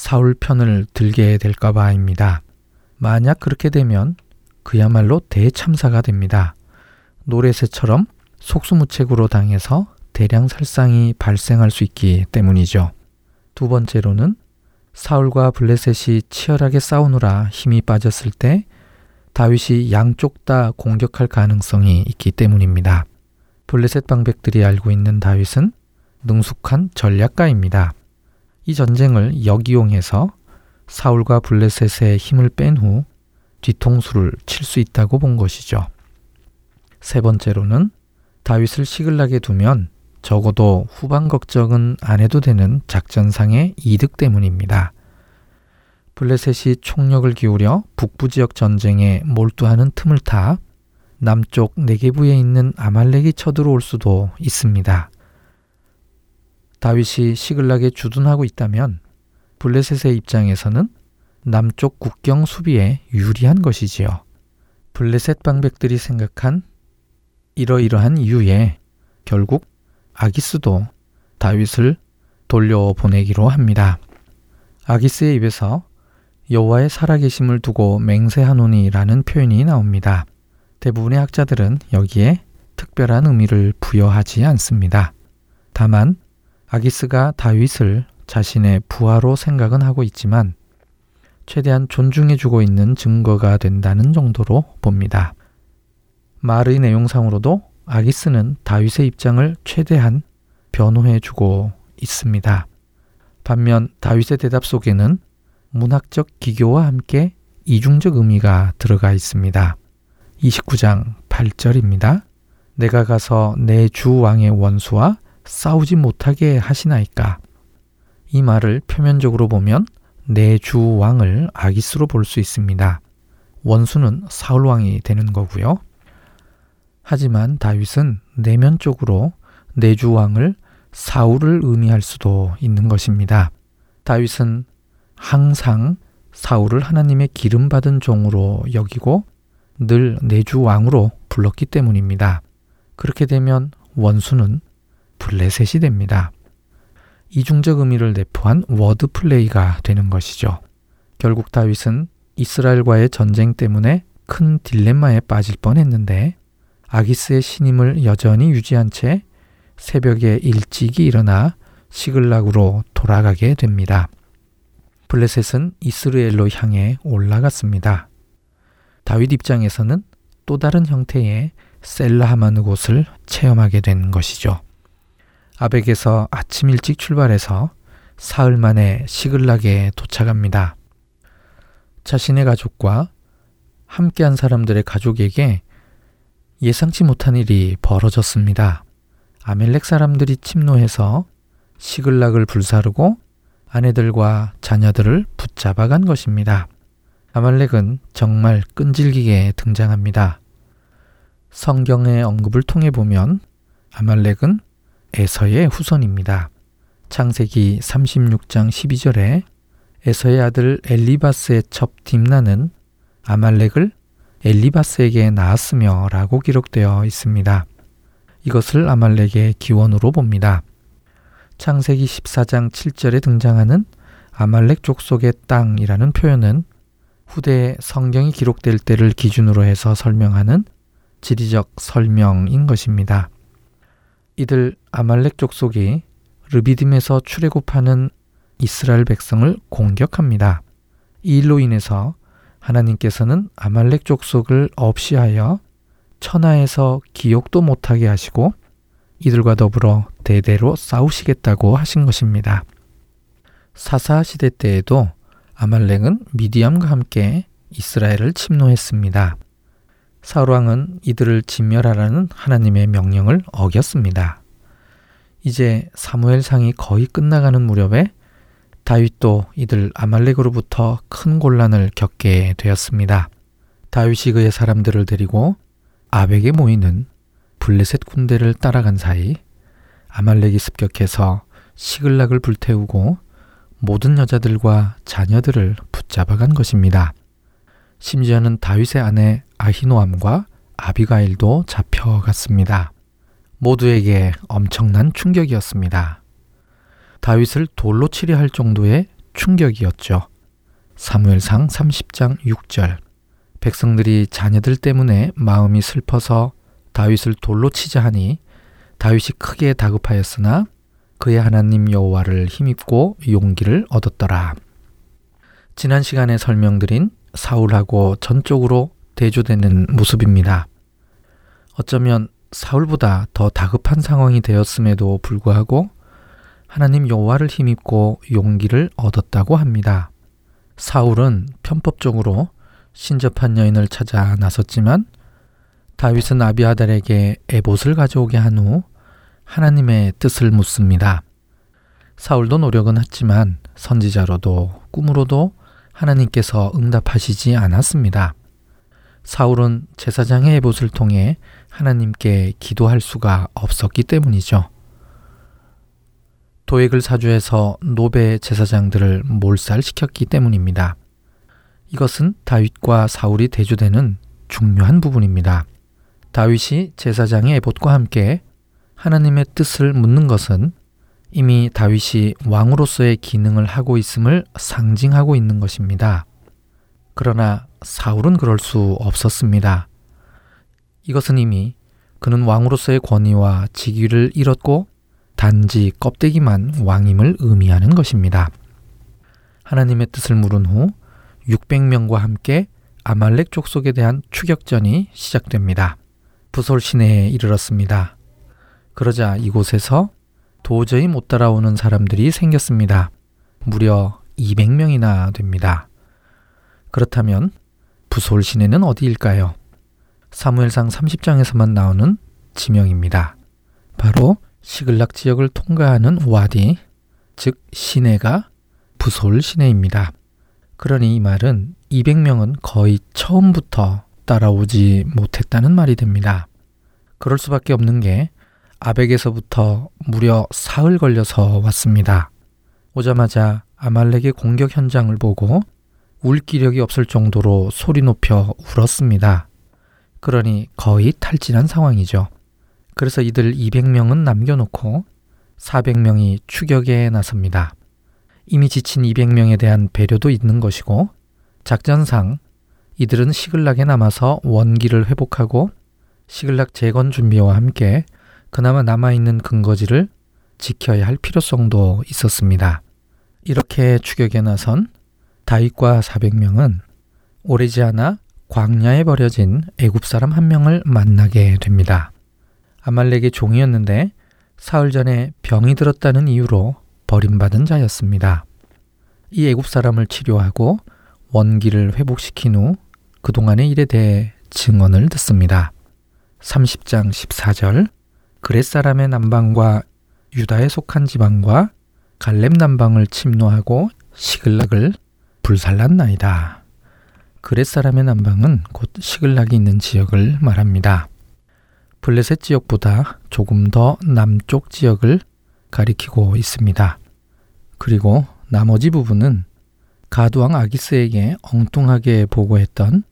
사울 편을 들게 될까 봐입니다. 만약 그렇게 되면 그야말로 대참사가 됩니다. 노래새처럼 속수무책으로 당해서 대량 살상이 발생할 수 있기 때문이죠. 두 번째로는 사울과 블레셋이 치열하게 싸우느라 힘이 빠졌을 때 다윗이 양쪽 다 공격할 가능성이 있기 때문입니다. 블레셋 방백들이 알고 있는 다윗은 능숙한 전략가입니다. 이 전쟁을 역이용해서 사울과 블레셋의 힘을 뺀 후 뒤통수를 칠 수 있다고 본 것이죠. 세 번째로는 다윗을 시글나게 두면 적어도 후방 걱정은 안 해도 되는 작전상의 이득 때문입니다. 블레셋이 총력을 기울여 북부 지역 전쟁에 몰두하는 틈을 타 남쪽 네게부에 있는 아말렉이 쳐들어올 수도 있습니다. 다윗이 시글락에 주둔하고 있다면 블레셋의 입장에서는 남쪽 국경 수비에 유리한 것이지요. 블레셋 방백들이 생각한 이러이러한 이유에 결국 아기스도 다윗을 돌려보내기로 합니다. 아기스의 입에서 여호와의 살아계심을 두고 맹세하노니라는 표현이 나옵니다. 대부분의 학자들은 여기에 특별한 의미를 부여하지 않습니다. 다만 아기스가 다윗을 자신의 부하로 생각은 하고 있지만 최대한 존중해주고 있는 증거가 된다는 정도로 봅니다. 말의 내용상으로도 아기스는 다윗의 입장을 최대한 변호해주고 있습니다. 반면 다윗의 대답 속에는 문학적 기교와 함께 이중적 의미가 들어가 있습니다. 29장 8절입니다. 내가 가서 내 주 왕의 원수와 싸우지 못하게 하시나이까. 이 말을 표면적으로 보면 내 주 왕을 아기스로 볼 수 있습니다. 원수는 사울 왕이 되는 거고요. 하지만 다윗은 내면적으로 내 주 왕을 사울을 의미할 수도 있는 것입니다. 다윗은 항상 사울을 하나님의 기름 받은 종으로 여기고 늘 내주 왕으로 불렀기 때문입니다. 그렇게 되면 원수는 블레셋이 됩니다. 이중적 의미를 내포한 word play가 되는 것이죠. 결국 다윗은 이스라엘과의 전쟁 때문에 큰 딜레마에 빠질 뻔했는데 아기스의 신임을 여전히 유지한 채 새벽에 일찍이 일어나 시글락으로 돌아가게 됩니다. 블레셋은 이스라엘로 향해 올라갔습니다. 다윗 입장에서는 또 다른 형태의 셀라하마느 곳을 체험하게 된 것이죠. 아벡에서 아침 일찍 출발해서 사흘 만에 시글락에 도착합니다. 자신의 가족과 함께한 사람들의 가족에게 예상치 못한 일이 벌어졌습니다. 아멜렉 사람들이 침노해서 시글락을 불사르고 아내들과 자녀들을 붙잡아간 것입니다. 아말렉은 정말 끈질기게 등장합니다. 성경의 언급을 통해 보면 아말렉은 에서의 후손입니다. 창세기 36장 12절에 에서의 아들 엘리바스의 첩 딥나는 아말렉을 엘리바스에게 낳았으며 라고 기록되어 있습니다. 이것을 아말렉의 기원으로 봅니다. 창세기 14장 7절에 등장하는 아말렉 족속의 땅이라는 표현은 후대에 성경이 기록될 때를 기준으로 해서 설명하는 지리적 설명인 것입니다. 이들 아말렉 족속이 르비딤에서 출애굽하는 이스라엘 백성을 공격합니다. 이 일로 인해서 하나님께서는 아말렉 족속을 없이하여 천하에서 기억도 못하게 하시고 이들과 더불어 대대로 싸우시겠다고 하신 것입니다. 사사 시대 때에도 아말렉은 미디암과 함께 이스라엘을 침노했습니다. 사울 왕은 이들을 진멸하라는 하나님의 명령을 어겼습니다. 이제 사무엘상이 거의 끝나가는 무렵에 다윗도 이들 아말렉으로부터 큰 곤란을 겪게 되었습니다. 다윗이 그의 사람들을 데리고 아벡에 모이는 블레셋 군대를 따라간 사이 아말렉이 습격해서 시글락을 불태우고 모든 여자들과 자녀들을 붙잡아간 것입니다. 심지어는 다윗의 아내 아히노암과 아비가일도 잡혀갔습니다. 모두에게 엄청난 충격이었습니다. 다윗을 돌로 치려 할 정도의 충격이었죠. 사무엘상 30장 6절 백성들이 자녀들 때문에 마음이 슬퍼서 다윗을 돌로 치자 하니 다윗이 크게 다급하였으나 그의 하나님 여호와를 힘입고 용기를 얻었더라. 지난 시간에 설명드린 사울하고 전적으로 대조되는 모습입니다. 어쩌면 사울보다 더 다급한 상황이 되었음에도 불구하고 하나님 여호와를 힘입고 용기를 얻었다고 합니다. 사울은 편법적으로 신접한 여인을 찾아 나섰지만 다윗은 아비아달에게 에봇을 가져오게 한 후 하나님의 뜻을 묻습니다. 사울도 노력은 했지만 선지자로도 꿈으로도 하나님께서 응답하시지 않았습니다. 사울은 제사장의 에봇을 통해 하나님께 기도할 수가 없었기 때문이죠. 도액을 사주해서 노베 제사장들을 몰살시켰기 때문입니다. 이것은 다윗과 사울이 대조되는 중요한 부분입니다. 다윗이 제사장의 에봇과 함께 하나님의 뜻을 묻는 것은 이미 다윗이 왕으로서의 기능을 하고 있음을 상징하고 있는 것입니다. 그러나 사울은 그럴 수 없었습니다. 이것은 이미 그는 왕으로서의 권위와 직위를 잃었고 단지 껍데기만 왕임을 의미하는 것입니다. 하나님의 뜻을 물은 후 600명과 함께 아말렉 족속에 대한 추격전이 시작됩니다. 부솔 시내에 이르렀습니다. 그러자 이곳에서 도저히 못 따라오는 사람들이 생겼습니다. 무려 200명이나 됩니다. 그렇다면 부솔 시내는 어디일까요? 사무엘상 30장에서만 나오는 지명입니다. 바로 시글락 지역을 통과하는 와디, 즉 시내가 부솔 시내입니다. 그러니 이 말은 200명은 거의 처음부터 따라오지 못했다는 말이 됩니다. 그럴 수밖에 없는 게 아벡에서부터 무려 사흘 걸려서 왔습니다. 오자마자 아말렉의 공격 현장을 보고 울 기력이 없을 정도로 소리 높여 울었습니다. 그러니 거의 탈진한 상황이죠. 그래서 이들 200명은 남겨놓고 400명이 추격에 나섭니다. 이미 지친 200명에 대한 배려도 있는 것이고 작전상 이들은 시글락에 남아서 원기를 회복하고 시글락 재건 준비와 함께 그나마 남아있는 근거지를 지켜야 할 필요성도 있었습니다. 이렇게 추격에 나선 다윗과 400명은 오래지 않아 광야에 버려진 애굽 사람 한 명을 만나게 됩니다. 아말렉의 종이었는데 사흘 전에 병이 들었다는 이유로 버림받은 자였습니다. 이 애굽 사람을 치료하고 원기를 회복시킨 후 그동안의 일에 대해 증언을 듣습니다. 30장 14절 그렛 사람의 남방과 유다에 속한 지방과 갈렙 남방을 침노하고 시글락을 불살랐나이다. 그렛 사람의 남방은 곧 시글락이 있는 지역을 말합니다. 블레셋 지역보다 조금 더 남쪽 지역을 가리키고 있습니다. 그리고 나머지 부분은 가두왕 아기스에게 엉뚱하게 보고했던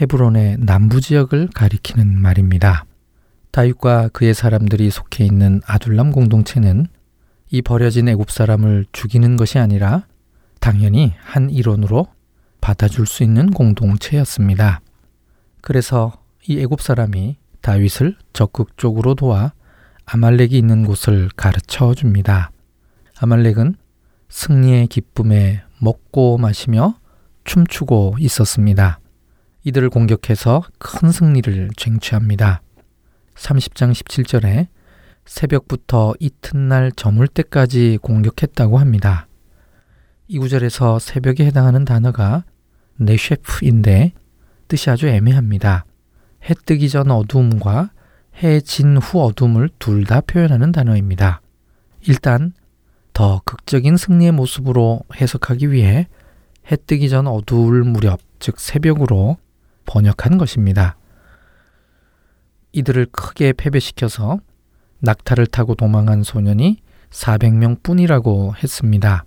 헤브론의 남부 지역을 가리키는 말입니다. 다윗과 그의 사람들이 속해 있는 아둘람 공동체는 이 버려진 애굽 사람을 죽이는 것이 아니라 당연히 한 이론으로 받아줄 수 있는 공동체였습니다. 그래서 이 애굽 사람이 다윗을 적극적으로 도와 아말렉이 있는 곳을 가르쳐 줍니다. 아말렉은 승리의 기쁨에 먹고 마시며 춤추고 있었습니다. 이들을 공격해서 큰 승리를 쟁취합니다. 30장 17절에 새벽부터 이튿날 저물 때까지 공격했다고 합니다. 이 구절에서 새벽에 해당하는 단어가 네셰프인데 뜻이 아주 애매합니다. 해 뜨기 전 어두움과 해 진 후 어둠을 둘 다 표현하는 단어입니다. 일단 더 극적인 승리의 모습으로 해석하기 위해 해 뜨기 전 어두울 무렵, 즉 새벽으로 번역한 것입니다. 이들을 크게 패배시켜서 낙타를 타고 도망한 소년이 400명 뿐이라고 했습니다.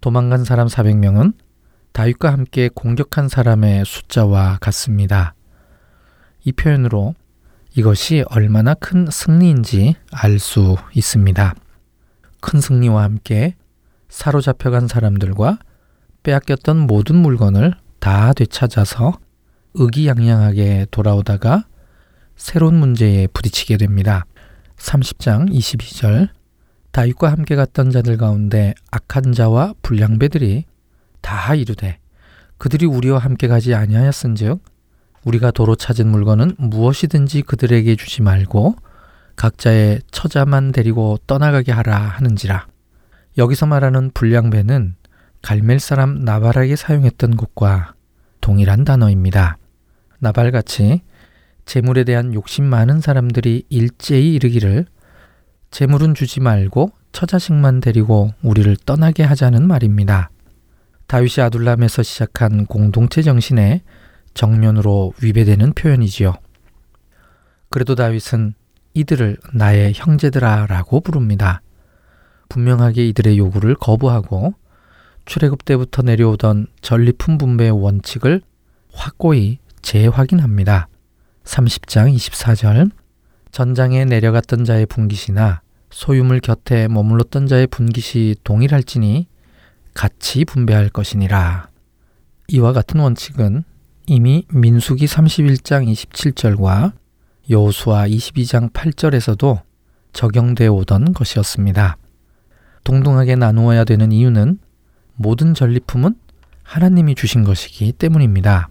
도망간 사람 400명은 다윗과 함께 공격한 사람의 숫자와 같습니다. 이 표현으로 이것이 얼마나 큰 승리인지 알 수 있습니다. 큰 승리와 함께 사로잡혀간 사람들과 빼앗겼던 모든 물건을 다 되찾아서 의기양양하게 돌아오다가 새로운 문제에 부딪히게 됩니다. 30장 22절 다윗과 함께 갔던 자들 가운데 악한 자와 불량배들이 다 이르되 그들이 우리와 함께 가지 아니하였은즉 우리가 도로 찾은 물건은 무엇이든지 그들에게 주지 말고 각자의 처자만 데리고 떠나가게 하라 하는지라. 여기서 말하는 불량배는 갈멜 사람 나발에게 사용했던 것과 동일한 단어입니다. 나발같이 재물에 대한 욕심 많은 사람들이 일제히 이르기를 재물은 주지 말고 처자식만 데리고 우리를 떠나게 하자는 말입니다. 다윗이 아둘람에서 시작한 공동체 정신에 정면으로 위배되는 표현이지요. 그래도 다윗은 이들을 나의 형제들아 라고 부릅니다. 분명하게 이들의 요구를 거부하고 출애굽 때부터 내려오던 전리품 분배의 원칙을 확고히 재확인합니다. 30장 24절 전장에 내려갔던 자의 분깃이나 소유물 곁에 머물렀던 자의 분깃이 동일할지니 같이 분배할 것이니라. 이와 같은 원칙은 이미 민수기 31장 27절과 여호수아 22장 8절에서도 적용되어 오던 것이었습니다. 동등하게 나누어야 되는 이유는 모든 전리품은 하나님이 주신 것이기 때문입니다.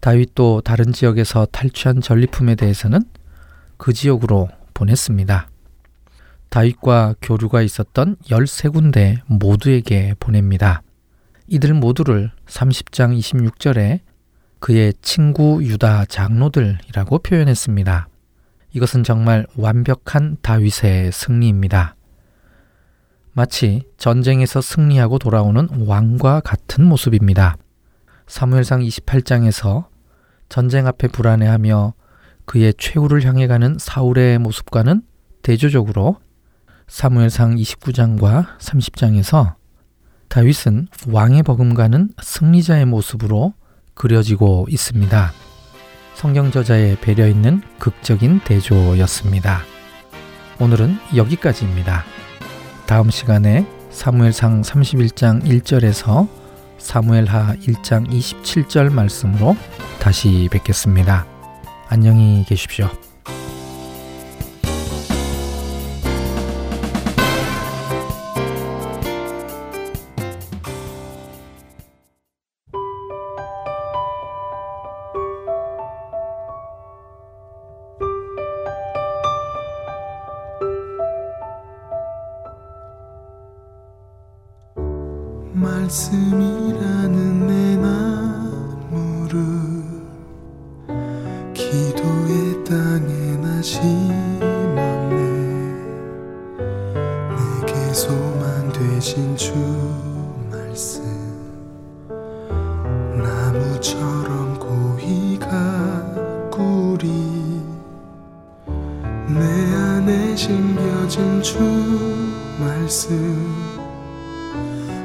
다윗도 다른 지역에서 탈취한 전리품에 대해서는 그 지역으로 보냈습니다. 다윗과 교류가 있었던 13군데 모두에게 보냅니다. 이들 모두를 30장 26절에 그의 친구 유다 장로들이라고 표현했습니다. 이것은 정말 완벽한 다윗의 승리입니다. 마치 전쟁에서 승리하고 돌아오는 왕과 같은 모습입니다. 사무엘상 28장에서 전쟁 앞에 불안해하며 그의 최후를 향해 가는 사울의 모습과는 대조적으로 사무엘상 29장과 30장에서 다윗은 왕의 버금가는 승리자의 모습으로 그려지고 있습니다. 성경 저자의 배려 있는 극적인 대조였습니다. 오늘은 여기까지입니다. 다음 시간에 사무엘상 31장 1절에서 사무엘하 1장 27절 말씀으로 다시 뵙겠습니다. 안녕히 계십시오. 말씀이라는 내 나무를 기도의 땅에 나 심었네. 내게 소망 되신 주 말씀. 나무처럼 고이 가꾸리. 내 안에 심겨진 주 말씀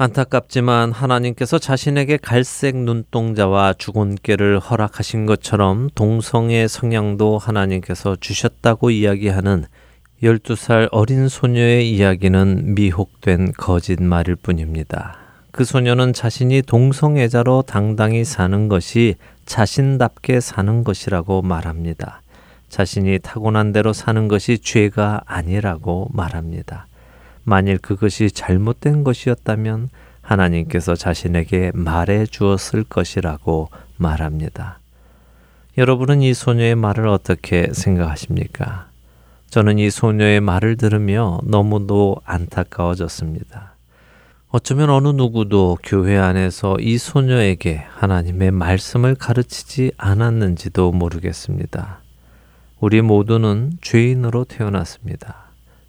안타깝지만 하나님께서 자신에게 갈색 눈동자와 주곤깨를 허락하신 것처럼 동성의 성향도 하나님께서 주셨다고 이야기하는 12살 어린 소녀의 이야기는 미혹된 거짓말일 뿐입니다. 그 소녀는 자신이 동성애자로 당당히 사는 것이 자신답게 사는 것이라고 말합니다. 자신이 타고난 대로 사는 것이 죄가 아니라고 말합니다. 만일 그것이 잘못된 것이었다면 하나님께서 자신에게 말해 주었을 것이라고 말합니다. 여러분은 이 소녀의 말을 어떻게 생각하십니까? 저는 이 소녀의 말을 들으며 너무도 안타까워졌습니다. 어쩌면 어느 누구도 교회 안에서 이 소녀에게 하나님의 말씀을 가르치지 않았는지도 모르겠습니다. 우리 모두는 죄인으로 태어났습니다.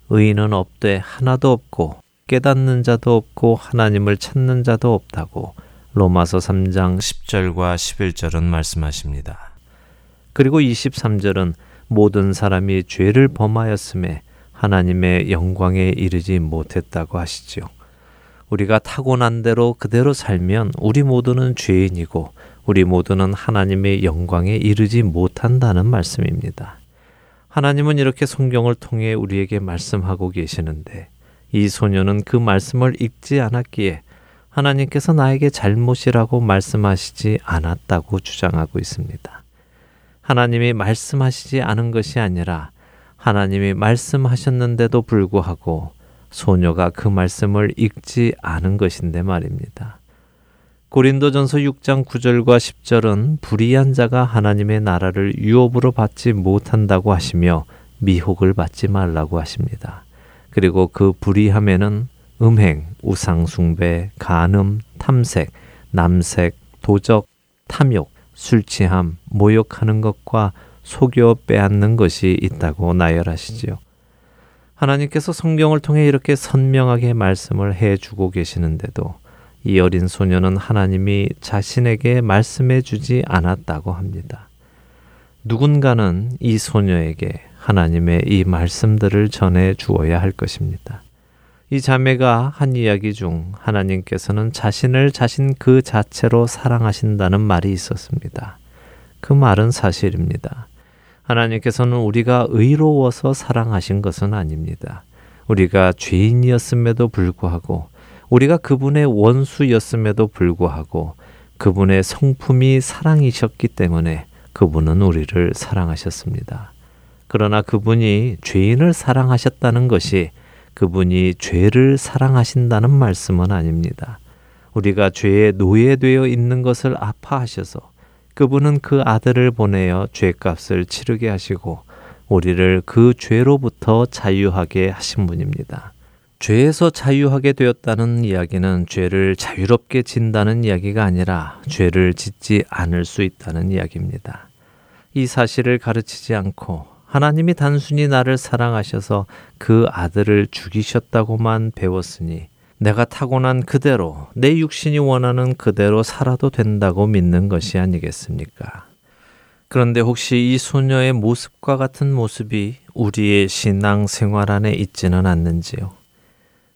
의인은 없되 하나도 없고 깨닫는 자도 없고 하나님을 찾는 자도 없다고 로마서 3장 10절과 11절은 말씀하십니다. 그리고 23절은 모든 사람이 죄를 범하였음에 하나님의 영광에 이르지 못했다고 하시지요. 우리가 타고난 대로 그대로 살면 우리 모두는 죄인이고 우리 모두는 하나님의 영광에 이르지 못한다는 말씀입니다. 하나님은 이렇게 성경을 통해 우리에게 말씀하고 계시는데 이 소녀는 그 말씀을 읽지 않았기에 하나님께서 나에게 잘못이라고 말씀하시지 않았다고 주장하고 있습니다. 하나님이 말씀하시지 않은 것이 아니라 하나님이 말씀하셨는데도 불구하고 소녀가 그 말씀을 읽지 않은 것인데 말입니다. 고린도전서 6장 9절과 10절은 불의한 자가 하나님의 나라를 유업으로 받지 못한다고 하시며 미혹을 받지 말라고 하십니다. 그리고 그 불의함에는 음행, 우상숭배, 간음, 탐색, 남색, 도적, 탐욕, 술 취함, 모욕하는 것과 속여 빼앗는 것이 있다고 나열하시지요. 하나님께서 성경을 통해 이렇게 선명하게 말씀을 해 주고 계시는데도 이 어린 소녀는 하나님이 자신에게 말씀해 주지 않았다고 합니다. 누군가는 이 소녀에게 하나님의 이 말씀들을 전해 주어야 할 것입니다. 이 자매가 한 이야기 중 하나님께서는 자신을 자신 그 자체로 사랑하신다는 말이 있었습니다. 그 말은 사실입니다. 하나님께서는 우리가 의로워서 사랑하신 것은 아닙니다. 우리가 죄인이었음에도 불구하고 우리가 그분의 원수였음에도 불구하고 그분의 성품이 사랑이셨기 때문에 그분은 우리를 사랑하셨습니다. 그러나 그분이 죄인을 사랑하셨다는 것이 그분이 죄를 사랑하신다는 말씀은 아닙니다. 우리가 죄에 노예되어 있는 것을 아파하셔서 그분은 그 아들을 보내어 죄값을 치르게 하시고 우리를 그 죄로부터 자유하게 하신 분입니다. 죄에서 자유하게 되었다는 이야기는 죄를 자유롭게 진다는 이야기가 아니라 죄를 짓지 않을 수 있다는 이야기입니다. 이 사실을 가르치지 않고 하나님이 단순히 나를 사랑하셔서 그 아들을 죽이셨다고만 배웠으니 내가 타고난 그대로 내 육신이 원하는 그대로 살아도 된다고 믿는 것이 아니겠습니까? 그런데 혹시 이 소녀의 모습과 같은 모습이 우리의 신앙 생활 안에 있지는 않는지요?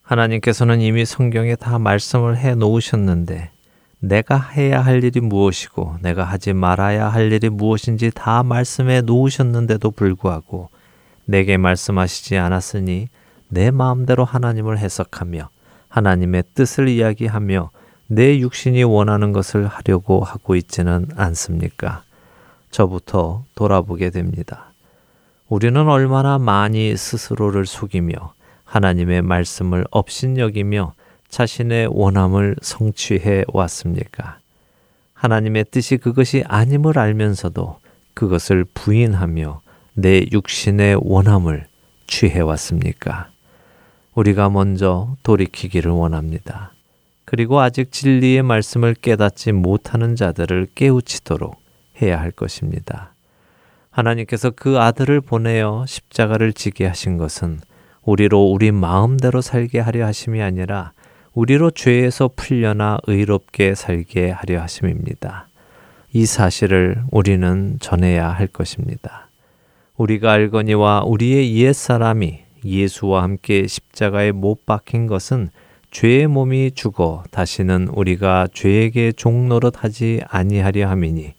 하나님께서는 이미 성경에 다 말씀을 해 놓으셨는데 내가 해야 할 일이 무엇이고 내가 하지 말아야 할 일이 무엇인지 다 말씀해 놓으셨는데도 불구하고 내게 말씀하시지 않았으니 내 마음대로 하나님을 해석하며 하나님의 뜻을 이야기하며 내 육신이 원하는 것을 하려고 하고 있지는 않습니까? 저부터 돌아보게 됩니다. 우리는 얼마나 많이 스스로를 속이며 하나님의 말씀을 업신여기며 자신의 원함을 성취해 왔습니까? 하나님의 뜻이 그것이 아님을 알면서도 그것을 부인하며 내 육신의 원함을 취해 왔습니까? 우리가 먼저 돌이키기를 원합니다. 그리고 아직 진리의 말씀을 깨닫지 못하는 자들을 깨우치도록 해야 할 것입니다. 하나님께서 그 아들을 보내어 십자가를 지게 하신 것은 우리로 우리 마음대로 살게 하려 하심이 아니라 우리로 죄에서 풀려나 의롭게 살게 하려 하심입니다. 이 사실을 우리는 전해야 할 것입니다. 우리가 알거니와 우리의 옛사람이 예수와 함께 십자가에 못 박힌 것은 죄의 몸이 죽어 다시는 우리가 죄에게 종노릇 하지 아니하려 함이니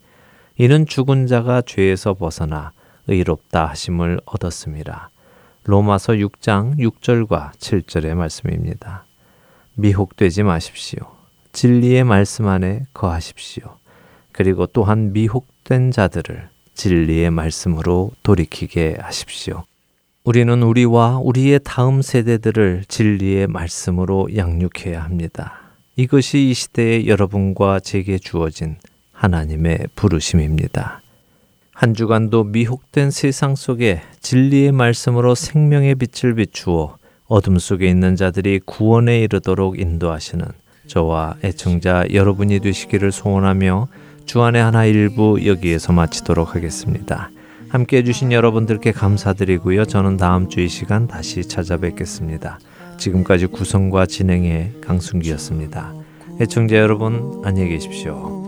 이는 죽은 자가 죄에서 벗어나 의롭다 하심을 얻었습니다. 로마서 6장 6절과 7절의 말씀입니다. 미혹되지 마십시오. 진리의 말씀 안에 거하십시오. 그리고 또한 미혹된 자들을 진리의 말씀으로 돌이키게 하십시오. 우리는 우리와 우리의 다음 세대들을 진리의 말씀으로 양육해야 합니다. 이것이 이 시대의 여러분과 제게 주어진 하나님의 부르심입니다. 한 주간도 미혹된 세상 속에 진리의 말씀으로 생명의 빛을 비추어 어둠 속에 있는 자들이 구원에 이르도록 인도하시는 저와 애청자 여러분이 되시기를 소원하며 주안의 하나 일부 여기에서 마치도록 하겠습니다. 함께 해주신 여러분들께 감사드리고요. 저는 다음 주 이 시간 다시 찾아뵙겠습니다. 지금까지 구성과 진행의 강순기였습니다. 애청자 여러분 안녕히 계십시오.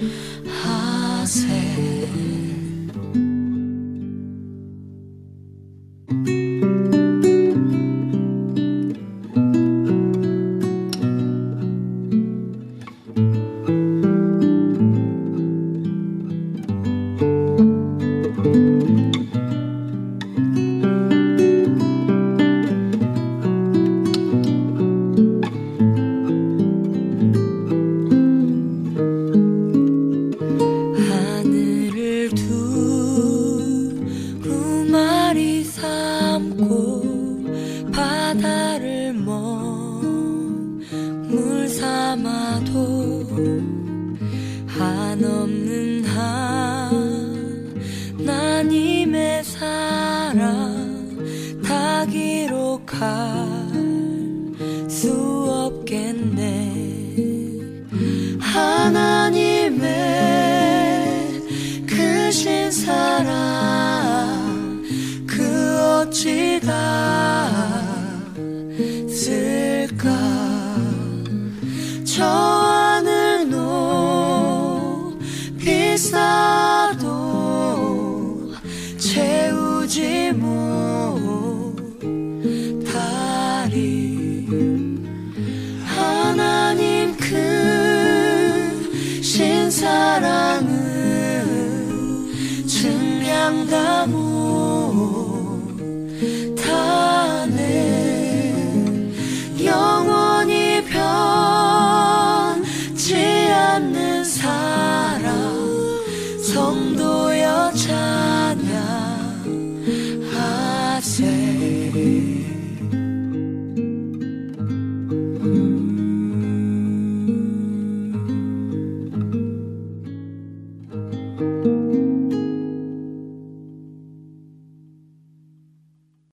Mm-hmm.